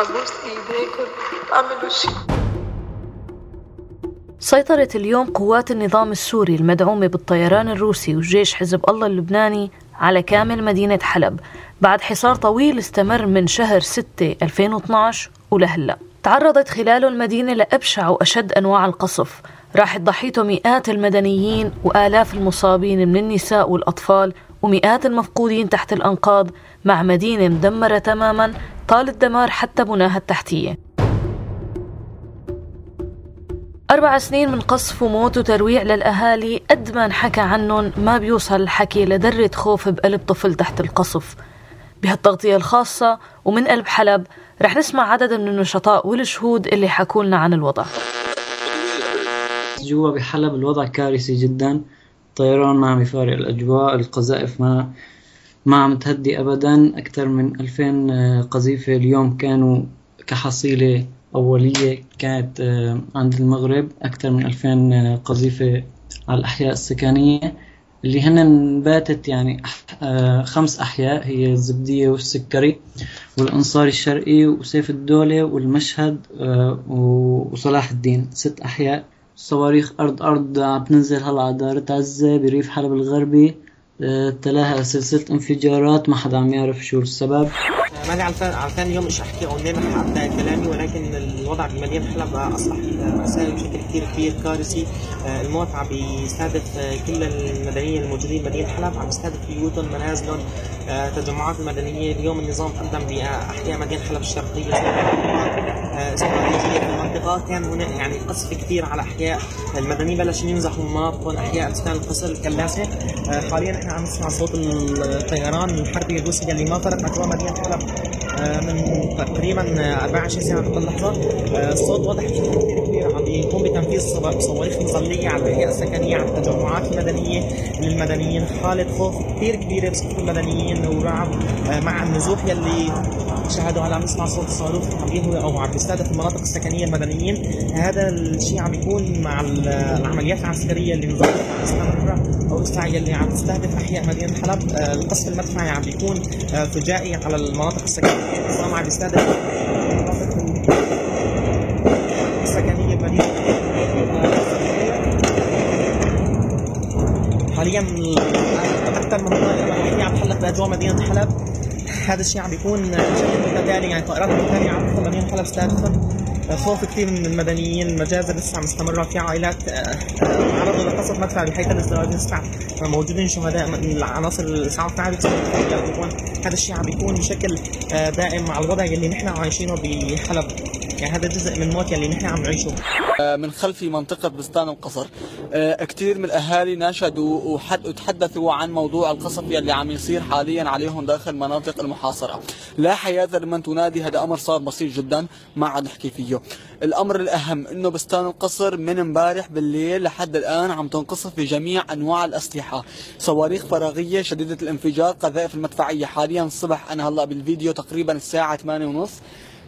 ابوس اعملوا شيء سيطرت اليوم قوات النظام السوري المدعومة بالطيران الروسي وجيش حزب الله اللبناني على كامل مدينة حلب. بعد حصار طويل استمر من شهر 6 2012 ولهلأ. تعرضت خلاله المدينة لأبشع وأشد أنواع القصف. راحت ضحيته مئات المدنيين وآلاف المصابين من النساء والأطفال ومئات المفقودين تحت الأنقاض مع مدينة مدمرة تماما طال الدمار حتى بناها التحتية. أربع سنين من قصف وموت وترويع للأهالي قد ما انحكى عنهم ما بيوصل الحكي لذرة خوف بقلب طفل تحت القصف. بهالتغطية الخاصة ومن قلب حلب رح نسمع عدد من النشطاء والشهود اللي حكوا لنا عن الوضع. جوا بحلب الوضع كارثي جدا. الطيران ما عم يفارق الأجواء القذائف ما ما عم تهدي أبدا. أكثر من 2000 قذيفة اليوم كانوا كحصيلة أولية كانت آه، عند المغرب. أكثر من 2000 قذيفة على الأحياء السكنية اللي هن باتت يعني آه، خمس أحياء هي الزبدية والسكري والأنصاري الشرقي وسيف الدولة والمشهد آه، وصلاح الدين. ست أحياء. صواريخ أرض أرض عم تنزل هلا على دار عزة بريف حلب الغربي. آه، تلاها سلسلة انفجارات ما حدا عم يعرف شو السبب. ماني على ثاني يوم مش احكي أو اني ابدا كلامي ولكن الوضع بمدينه حلب أصبح مأساوي بشكل كثير كبير كارثي آه، الموت عم بيستهدف كل المدنيين الموجودين بمدينه حلب عم يستهدف بيوتهم منازلهم آه، تجمعات المدنية. اليوم النظام قدم باحياء مدينة حلب الشرقية استراتيجيه في المنطقة كان هناك يعني قصف كثير على أحياء المدنيين بلشوا ينزحوا مناطق أحياء سكان القصر الكلاسه حاليا إحنا عم نسمع صوت الطيران الحربي الروسي اللي ما فرق اجواء مدينة حلب آه، من تقريبا 24 ساعة قبل اللحظه آه، الصوت واضح بشكل كبير. عم يقوم بتنفيذ صواريخ مظلية على البنيه السكنية على التجمعات المدنية للمدنيين حالة خوف كثير كبيرة بصف المدنيين ورعب آه، مع النزوح يلي شاهدوا عم نسمع صوت الصاروخ يهوي أو عم بيستهدف المناطق السكنية المدنيين. هذا الشيء عم يكون مع العمليات العسكرية اللي عم تستمر أو اسرائيل اللي عم تستهدف أحياء مدينة حلب القصف المدفعي عم بيكون فجائي على المناطق السكنية. النظام عم يستهدف المناطق السكنية حاليا أكثر من طائره عم تحلق بأجواء مدينة حلب هذا الشيء عم بيكون بشكل متتالي يعني طائرات متتاليه عم تدخل مدينه حلب استهدفها خوف كثير من المدنيين المجازر لسه مستمره في عائلات آه، تعرضوا لقصف مدفع بحيث الازدواج لسه موجودين شهداء من العناصر الاسعاف ما هذا الشيء عم بيكون بشكل آه، دائم مع الوضع اللي نحن عايشينه بحلب. يعني هذا جزء من الموت اللي نحن عم نعيشه. آه، من خلفي منطقة بستان القصر. كثير من الأهالي ناشدوا وتحدثوا عن موضوع القصف يلي عم يصير حاليا عليهم داخل مناطق المحاصرة. لا حياة لمن تنادي. هذا أمر صار بسيط جدا ما عاد نحكي فيه. الأمر الأهم إنه بستان القصر من امبارح بالليل لحد الآن عم تنقصف بجميع أنواع الأسلحة. صواريخ فراغية شديدة الانفجار قذائف المدفعية. حاليا الصبح أنا هلأ بالفيديو تقريبا الساعة 8 ونص.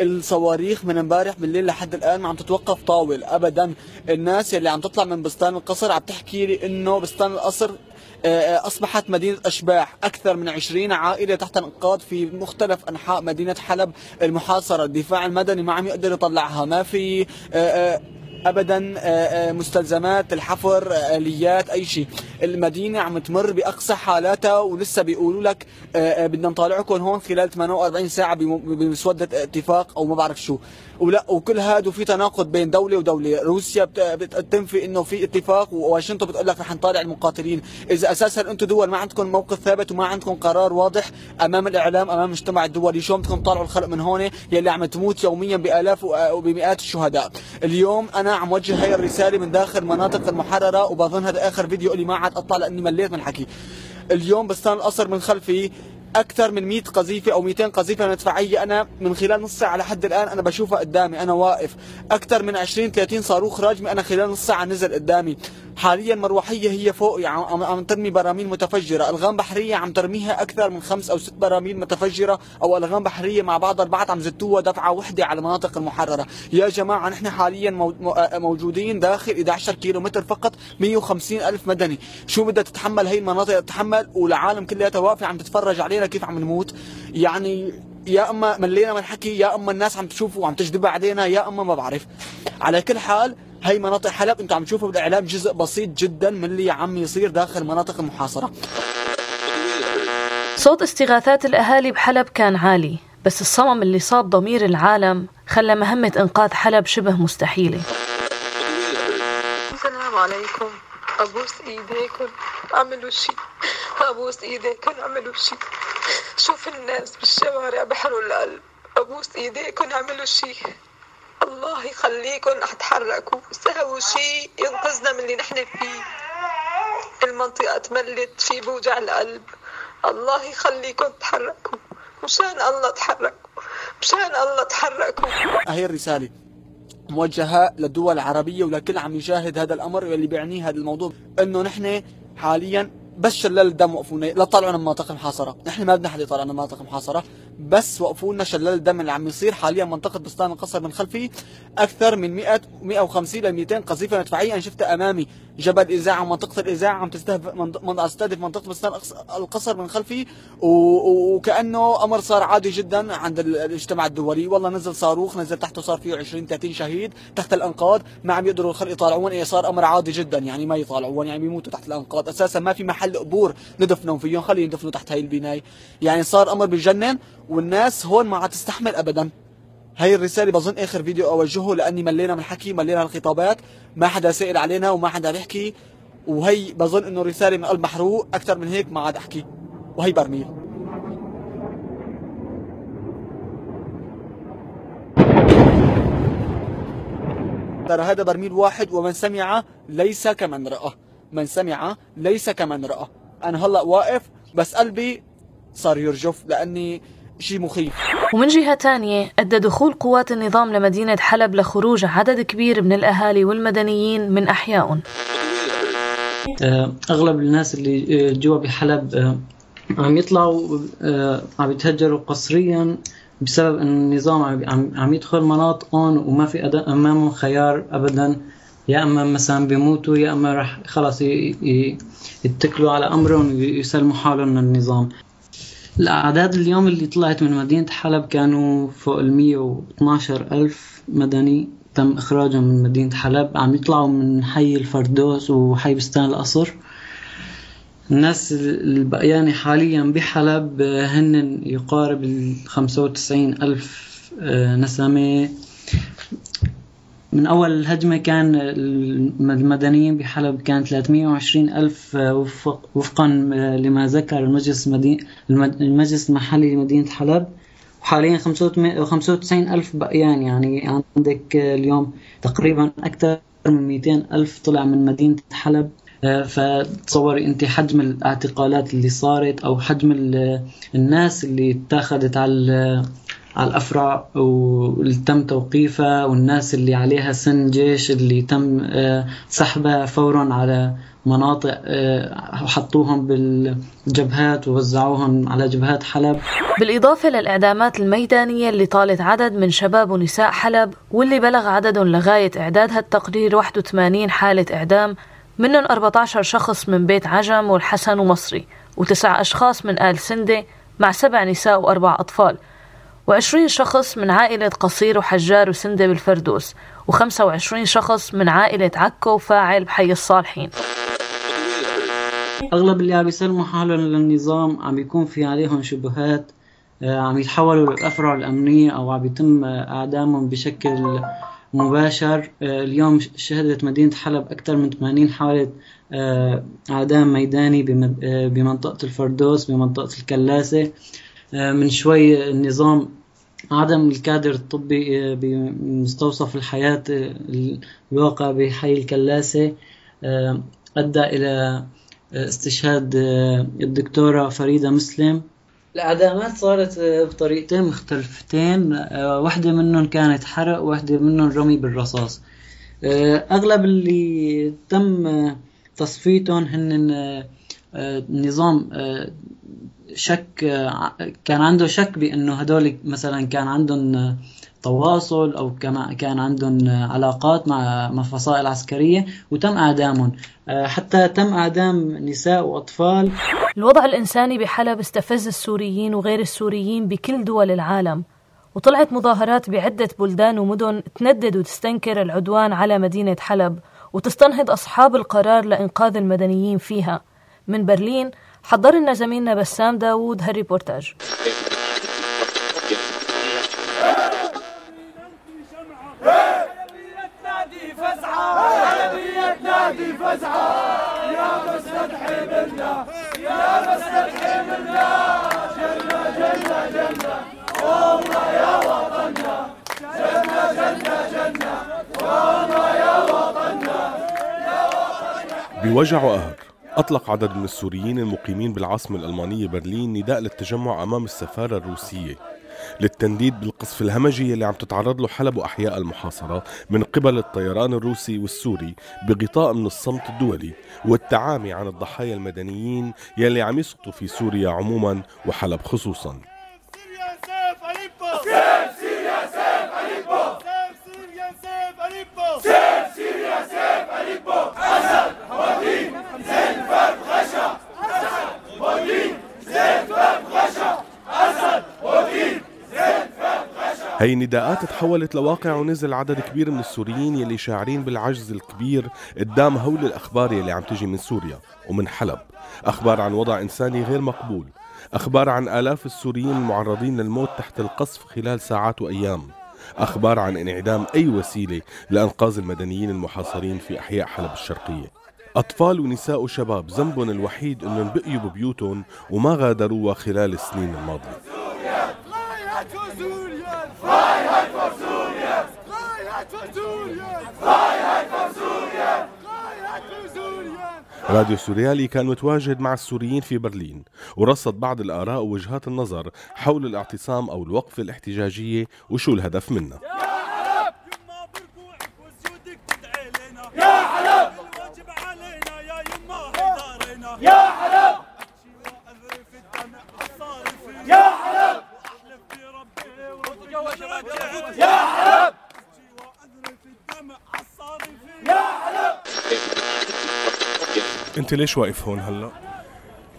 الصواريخ من امبارح بالليل لحد الآن ما عم تتوقف طاول ابدا الناس اللي عم تطلع من بستان القصر عم تحكي لي إنه بستان القصر آه، آه، أصبحت مدينة أشباح. أكثر من 20 عائلة تحت الإنقاذ في مختلف أنحاء مدينة حلب المحاصرة. الدفاع المدني ما عم يقدر يطلعها. ما في آه، ابدا مستلزمات الحفر آليات أي شيء. المدينة عم تمر بأقصى حالاتها ولسه بيقولوا لك بدنا نطالعكم هون خلال 48 ساعة بمسودة اتفاق أو ما بعرف شو. ولا وكل هذا وفي تناقض بين دولة ودولة. روسيا بتنفي إنه في اتفاق وواشنطن بتقول لك رح نطالع المقاتلين. إذا أساسا أنتم دول ما عندكم موقف ثابت وما عندكم قرار واضح أمام الإعلام أمام المجتمع الدولي شو بدكم تطالعوا الخلق من هون يلي عم تموت يوميا بآلاف وبمئات الشهداء. اليوم أنا عم وجه هاي الرسالة من داخل مناطق المحررة وبظن هذا آخر فيديو اللي ما عاد أطلع لأني مليت من الحكي. اليوم بستان القصر من خلفي أكثر من 100 قذيفة أو 200 قذيفة مدفعيه أنا من خلال نص ساعة لحد الآن أنا بشوفها قدامي أنا واقف. أكثر من 20 30 صاروخ راجمي أنا خلال نص ساعة نزل قدامي. حاليا مروحية هي فوق يعني عم ترمي براميل متفجرة. ألغام بحرية عم ترميها أكثر من خمس أو ست براميل متفجرة أو ألغام بحرية مع بعض البعض عم زتوها دفعة وحدة على المناطق المحررة. يا جماعة نحن حاليا موجودين داخل 11 كيلو متر فقط 150 ألف مدني. شو بدها تتحمل هي المناطق؟ تتحمل والعالم كلها واقفه عم تتفرج علينا كيف عم نموت. يعني يا أما ملينا من الحكي يا أما الناس عم تشوفه وعم تجذبها علينا يا أما ما بعرف. على كل حال هي مناطق حلب أنتم عم تشوفوا بالإعلام جزء بسيط جدا من اللي عم يصير داخل المناطق المحاصرة. صوت استغاثات الأهالي بحلب كان عالي بس الصمم اللي صاب ضمير العالم خلى مهمة إنقاذ حلب شبه مستحيلة. السلام عليكم. أبوس إيديكم أعملوا شيء. أبوس إيديكم أعملوا شيء. شوف الناس بالشوارع بحروا القلب. أبوس إيديكم أعملوا شيء. الله يخليكم أتحركوا سووا شيء ينقذنا من اللي نحن فيه. المنطقة تملت في بوجع القلب. الله يخليكم تحركوا مشان الله تحركوا. مشان الله تحركوا. هي الرسالة موجهة للدول العربية ولكل عم يشاهد هذا الأمر واللي بيعنيه هذا الموضوع إنه نحن حاليا بس شلال الدم وقفونا. لا طلعونا من مناطق محاصرة. نحن ما بدنا حد يطلعنا من مناطق محاصرة. بس وقفوا لنا شلال الدم اللي عم يصير. حاليا منطقة بستان القصر من خلفي أكثر من 100 150 ل 200 قذيفة مدفعية أنا شفتها أمامي. جبل إذاعة ومنطقة الإذاعة عم تستهدف منطقة تستهدف منطقة بستان القصر من خلفي وكأنه أمر صار عادي جدا عند المجتمع الدولي. والله نزل صاروخ نزل تحته صار فيه 20 30 شهيد تحت الأنقاض ما عم يقدروا الخلق يطالعون. إيه صار أمر عادي جدا يعني ما يطالعون يعني بيموتوا تحت الأنقاض. أساسا ما في محل قبور ندفنهم فيهم خليهم يندفنوا تحت هاي البناية. يعني صار أمر بجنن والناس هون ما عاد تستحمل ابدا. هاي الرسالة بظن آخر فيديو أوجهه لأني ملينا من الحكي ملينا الخطابات ما حدا سائل علينا وما حدا بيحكي. وهي بظن إنه رسالة من قلب محروق أكثر من هيك ما عاد أحكي. وهي برميل. ترى هذا برميل واحد ومن سمع ليس كمن رأى. من سمع ليس كمن رأى. أنا هلأ واقف بس قلبي صار يرجف لأني شيء مخيف. ومن جهة تانية أدى دخول قوات النظام لمدينة حلب لخروج عدد كبير من الأهالي والمدنيين من أحيائهم آه، أغلب الناس اللي آه، جوا بحلب آه، عم يطلعوا عم يتهجروا قسريا بسبب إن النظام عم يدخل مناطقهم وما في أمامهم خيار ابدا. يا أما مثلا بيموتوا يا أما راح خلص يتكلوا على أمرهم ويسلموا حالهم للنظام. الأعداد اليوم اللي طلعت من مدينة حلب كانوا فوق ال 112 ألف مدني تم إخراجهم من مدينة حلب. عم يطلعوا من حي الفردوس وحي بستان القصر. الناس البقيانة حاليا بحلب هن يقارب ال 95 ألف آه، نسمة من أول الهجمة كان المدنيين بحلب كان 320 ألف وفق وفقا لما ذكر المجلس المجلس المحلي لمدينة حلب. وحاليا 95 ألف بقيان يعني عندك اليوم تقريبا أكثر من 200 ألف طلع من مدينة حلب. فتصوري أنت حجم الاعتقالات اللي صارت أو حجم الناس اللي اتاخذت على على الأفرع واللي تم توقيفها والناس اللي عليها سن جيش اللي تم آه، سحبها فورا على مناطق آه، وحطوهم بالجبهات ووزعوهم على جبهات حلب. بالإضافة للإعدامات الميدانية اللي طالت عدد من شباب ونساء حلب واللي بلغ عددهم لغاية إعداد هالتقرير 81 حالة إعدام منهم 14 شخص من بيت عجم والحسن ومصري وتسع أشخاص من آل سندة مع سبع نساء وأربع أطفال. وعشرين شخص من عائلة قصير وحجار وسندة بالفردوس وخمسة وعشرين شخص من عائلة عكو وفاعل بحي الصالحين. أغلب اللي عم يسلموا حالهم للنظام عم يكون في عليهم شبهات آه، عم يتحولوا للأفرع الأمنية أو عم يتم إعدامهم بشكل مباشر. آه، اليوم شهدت مدينة حلب أكثر من 80 حالة آه، إعدام ميداني بمنطقة الفردوس بمنطقة الكلاسة. آه، من شوي النظام عدم الكادر الطبي آه، بمستوصف الحياة آه، الواقع بحي الكلاسة أدى إلى استشهاد الدكتورة فريدة مسلم. الإعدامات صارت بطريقتين مختلفتين. واحدة منهم كانت حرق واحدة منهم رمي بالرصاص. أغلب اللي تم تصفيتهم هن النظام شك كان عنده شك بأنه هدول مثلا كان عندهم تواصل كما كان عندهم علاقات مع مع فصائل عسكرية وتم إعدامهم. آه، حتى تم إعدام نساء وأطفال. الوضع الإنساني بحلب استفز السوريين وغير السوريين بكل دول العالم وطلعت مظاهرات بعدة بلدان ومدن تندد وتستنكر العدوان على مدينة حلب وتستنهض أصحاب القرار لإنقاذ المدنيين فيها. من برلين حضر لنا زميلنا بسام داوود هالريبورتاج. بوجع وقهر أطلق عدد من السوريين المقيمين بالعاصمة الألمانية برلين نداء للتجمع أمام السفارة الروسية للتنديد بالقصف الهمجي اللي عم تتعرض له حلب وأحياء المحاصرة من قبل الطيران الروسي والسوري بغطاء من الصمت الدولي والتعامي عن الضحايا المدنيين يلي عم يسقطوا في سوريا عموما وحلب خصوصا. هي نداءات تحولت لواقع ونزل عدد كبير من السوريين يلي شاعرين بالعجز الكبير قدام هول الأخبار يلي عم تجي من سوريا ومن حلب. أخبار عن وضع إنساني غير مقبول. أخبار عن آلاف السوريين المعرضين للموت تحت القصف خلال ساعات وأيام. أخبار عن انعدام أي وسيلة لإنقاذ المدنيين المحاصرين في أحياء حلب الشرقية. أطفال ونساء وشباب ذنبهم الوحيد أنهم بقيوا ببيوتهم وما غادروها خلال السنين الماضية. راديو سوريالي كان متواجد مع السوريين في برلين ورصد بعض الآراء ووجهات النظر حول الاعتصام أو الوقفة الاحتجاجية وشو الهدف منها يا حلب يا حلب يا حلب يا حلب! انت ليش واقف هون هلا؟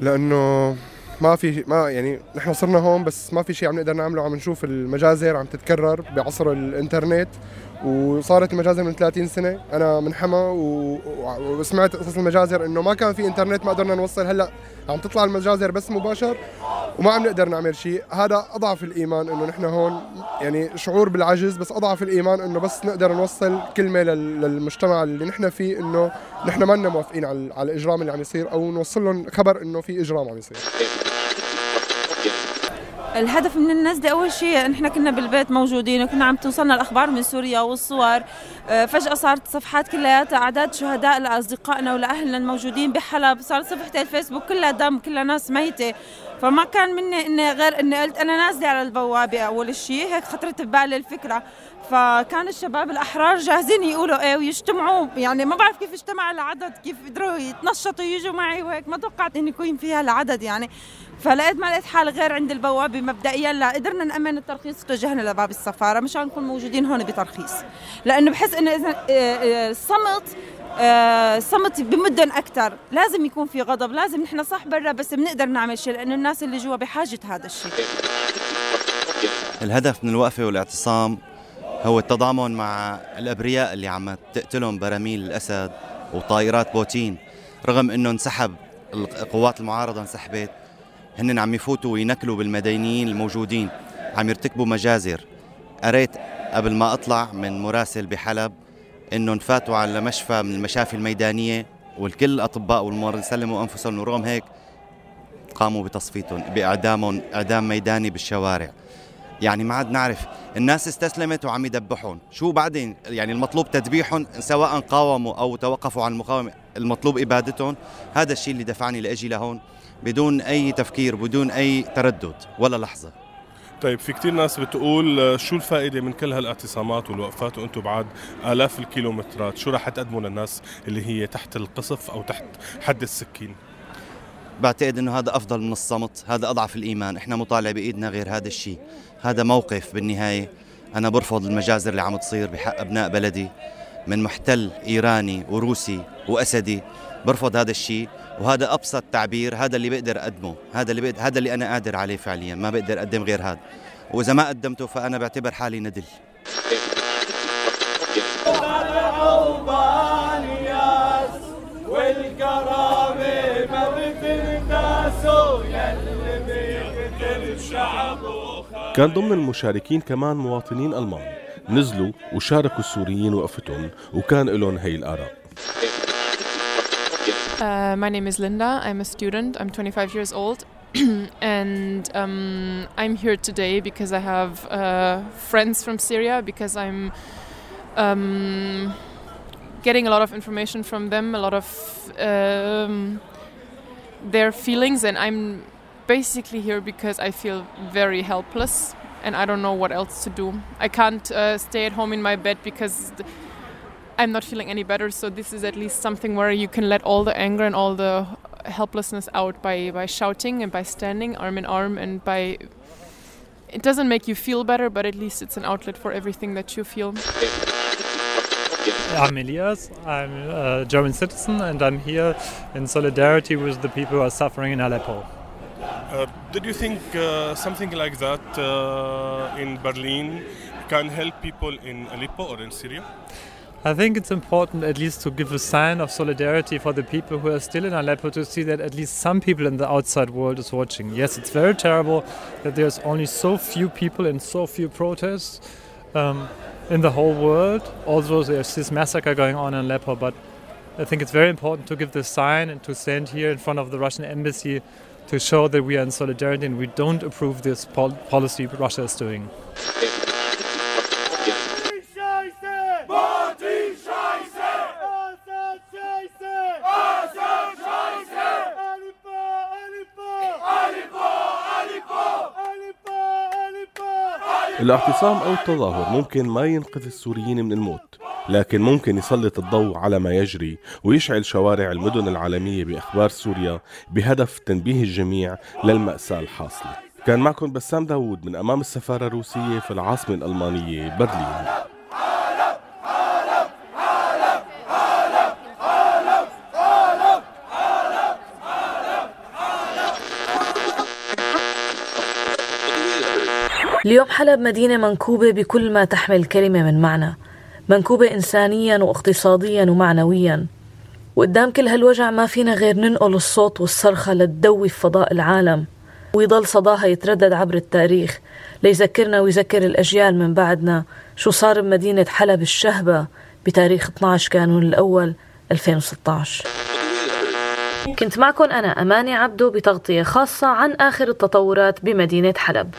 لأنه ما في ما يعني نحن صرنا هون بس ما في شيء عم نقدر نعمله عم نشوف المجازر عم تتكرر بعصر الإنترنت وصارت المجازر من 30 سنة. أنا من حما و... وسمعت قصص المجازر إنه ما كان في إنترنت ما قدرنا نوصل. هلأ عم تطلع المجازر بس مباشر وما عم نقدر نعمل شيء. هذا أضعف الإيمان إنه نحن هون يعني شعور بالعجز بس أضعف الإيمان إنه بس نقدر نوصل كلمة للمجتمع اللي نحن فيه إنه نحن ما موافقين على الإجرام اللي عم يصير أو نوصل لهم خبر إنه في إجرام عم يصير. الهدف من الناس دي أول شيء نحن كنا بالبيت موجودين وكنا عم توصلنا الأخبار من سوريا والصور. آه، فجأة صارت صفحات كلياتها أعداد شهداء لأصدقائنا ولأهلنا الموجودين بحلب. صارت صفحه الفيسبوك كلها دم كلها ناس ميتة. فما كان مني إني غير إني قلت أنا نازلة على البوابة أول شيء هيك خطرت ببالي الفكرة. فكان الشباب الأحرار جاهزين يقولوا إيه ويجتمعوا. يعني ما بعرف كيف اجتمع العدد كيف قدروا يتنشطوا يجوا معي وهيك. ما توقعت اني يكون فيها العدد يعني. فلقيت ما لقيت حالي غير عند البوابة مبدئيا. لا قدرنا نأمن الترخيص وتوجهنا لباب السفارة. مشان نكون موجودين هون بترخيص. لأنه بحس إنه إذا الصمت الصمت بمدن أكثر لازم يكون في غضب لازم نحن صح برا بس بنقدر نعمل شيء لأنه الناس اللي جوا بحاجة هذا الشيء. الهدف من الوقفة والاعتصام هو التضامن مع الأبرياء اللي عم تقتلهم براميل الأسد وطائرات بوتين. رغم إنه انسحب القوات المعارضة انسحبت هن عم يفوتوا وينكلوا بالمدنيين الموجودين. عم يرتكبوا مجازر. قريت قبل ما أطلع من مراسل بحلب إنه انفاتوا على مشفى من المشافي الميدانية والكل الاطباء والممرضين سلموا أنفسهم ورغم هيك قاموا بتصفيتهم بإعدامهم إعدام ميداني بالشوارع. يعني ما عاد نعرف الناس استسلمت وعم يدبحون. شو بعدين؟ يعني المطلوب تدبيحهم سواء قاوموا أو توقفوا عن المقاومة المطلوب إبادتهم. هذا الشيء اللي دفعني لأجي لهون بدون أي تفكير بدون أي تردد ولا لحظة. طيب في كتير ناس بتقول آه، شو الفائدة من كل هالاعتصامات والوقفات وأنتم بعد آلاف الكيلومترات؟ شو راح تقدموا للناس اللي هي تحت القصف أو تحت حد السكين؟ بعتقد إنه هذا أفضل من الصمت هذا أضعف الإيمان. إحنا مطالع بإيدنا غير هذا الشيء. هذا موقف بالنهاية. أنا برفض المجازر اللي عم تصير بحق أبناء بلدي. من محتل إيراني وروسي وأسدي برفض هذا الشيء. وهذا أبسط تعبير هذا اللي بقدر أقدمه هذا اللي بقدر هذا اللي أنا قادر عليه فعليا ما بقدر أقدم غير هذا. وإذا ما قدمته فأنا بعتبر حالي ندل كان ضمن المشاركين كمان مواطنين ألمان. نزلوا وشاركوا السوريين وقفتهم وكان لهم هي الآراء. Uh, my name is Linda. I'm a student. I'm 25 years old. and um, I'm here today because I have uh, friends from Syria, because I'm um, getting a lot of information from them, a lot of um, their feelings, and I'm basically here because I feel very helpless and I don't know what else to do. I can't uh, stay at home in my bed because I'm not feeling any better. So this is at least something where you can let all the anger and all the helplessness out by by shouting and by standing arm in arm and by. It doesn't make you feel better, but at least it's an outlet for everything that you feel. I'm Elias. I'm a German citizen, and I'm here in solidarity with the people who are suffering in Aleppo. Uh, did you think uh, something like that uh, in Berlin can help people in Aleppo or in Syria? I think it's important at least to give a sign of solidarity for the people who are still in Aleppo to see that at least some people in the outside world is watching. Yes, it's very terrible that there's only so few people and so few protests um, in the whole world. Although there's this massacre going on in Aleppo, but I think it's very important to give this sign and to stand here in front of the Russian embassy to show that we are in solidarity and we don't approve this pol policy Russia is doing. الاعتصام أو التظاهر ممكن ما ينقذ السوريين من الموت لكن ممكن يسلط الضوء على ما يجري ويشعل شوارع المدن العالمية بأخبار سوريا بهدف تنبيه الجميع للمأساة الحاصلة. كان معكم بسام داوود من أمام السفارة الروسية في العاصمة الألمانية برلين. اليوم حلب مدينة منكوبة بكل ما تحمل الكلمة من معنى. منكوبة إنسانيا واقتصاديا ومعنويا. وقدام كل هالوجع ما فينا غير ننقل الصوت والصرخة لتدوي في فضاء العالم. ويضل صداها يتردد عبر التاريخ. ليذكرنا ويذكر الأجيال من بعدنا شو صار بمدينة حلب الشهبة بتاريخ 12 كانون الأول 2016 كنت معكم أنا أماني عبدو بتغطية خاصة عن آخر التطورات بمدينة حلب.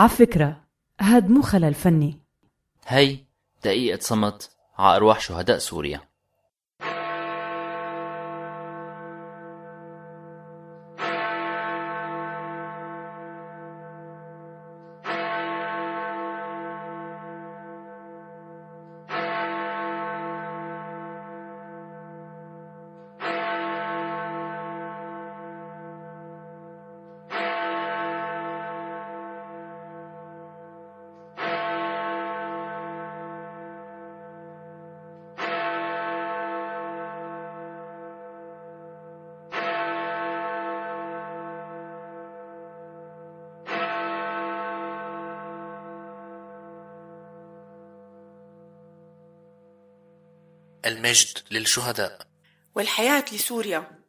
عفكرة هاد مو خلل فني. هي دقيقة صمت على أرواح شهداء سوريا. المجد للشهداء. والحياة لسوريا.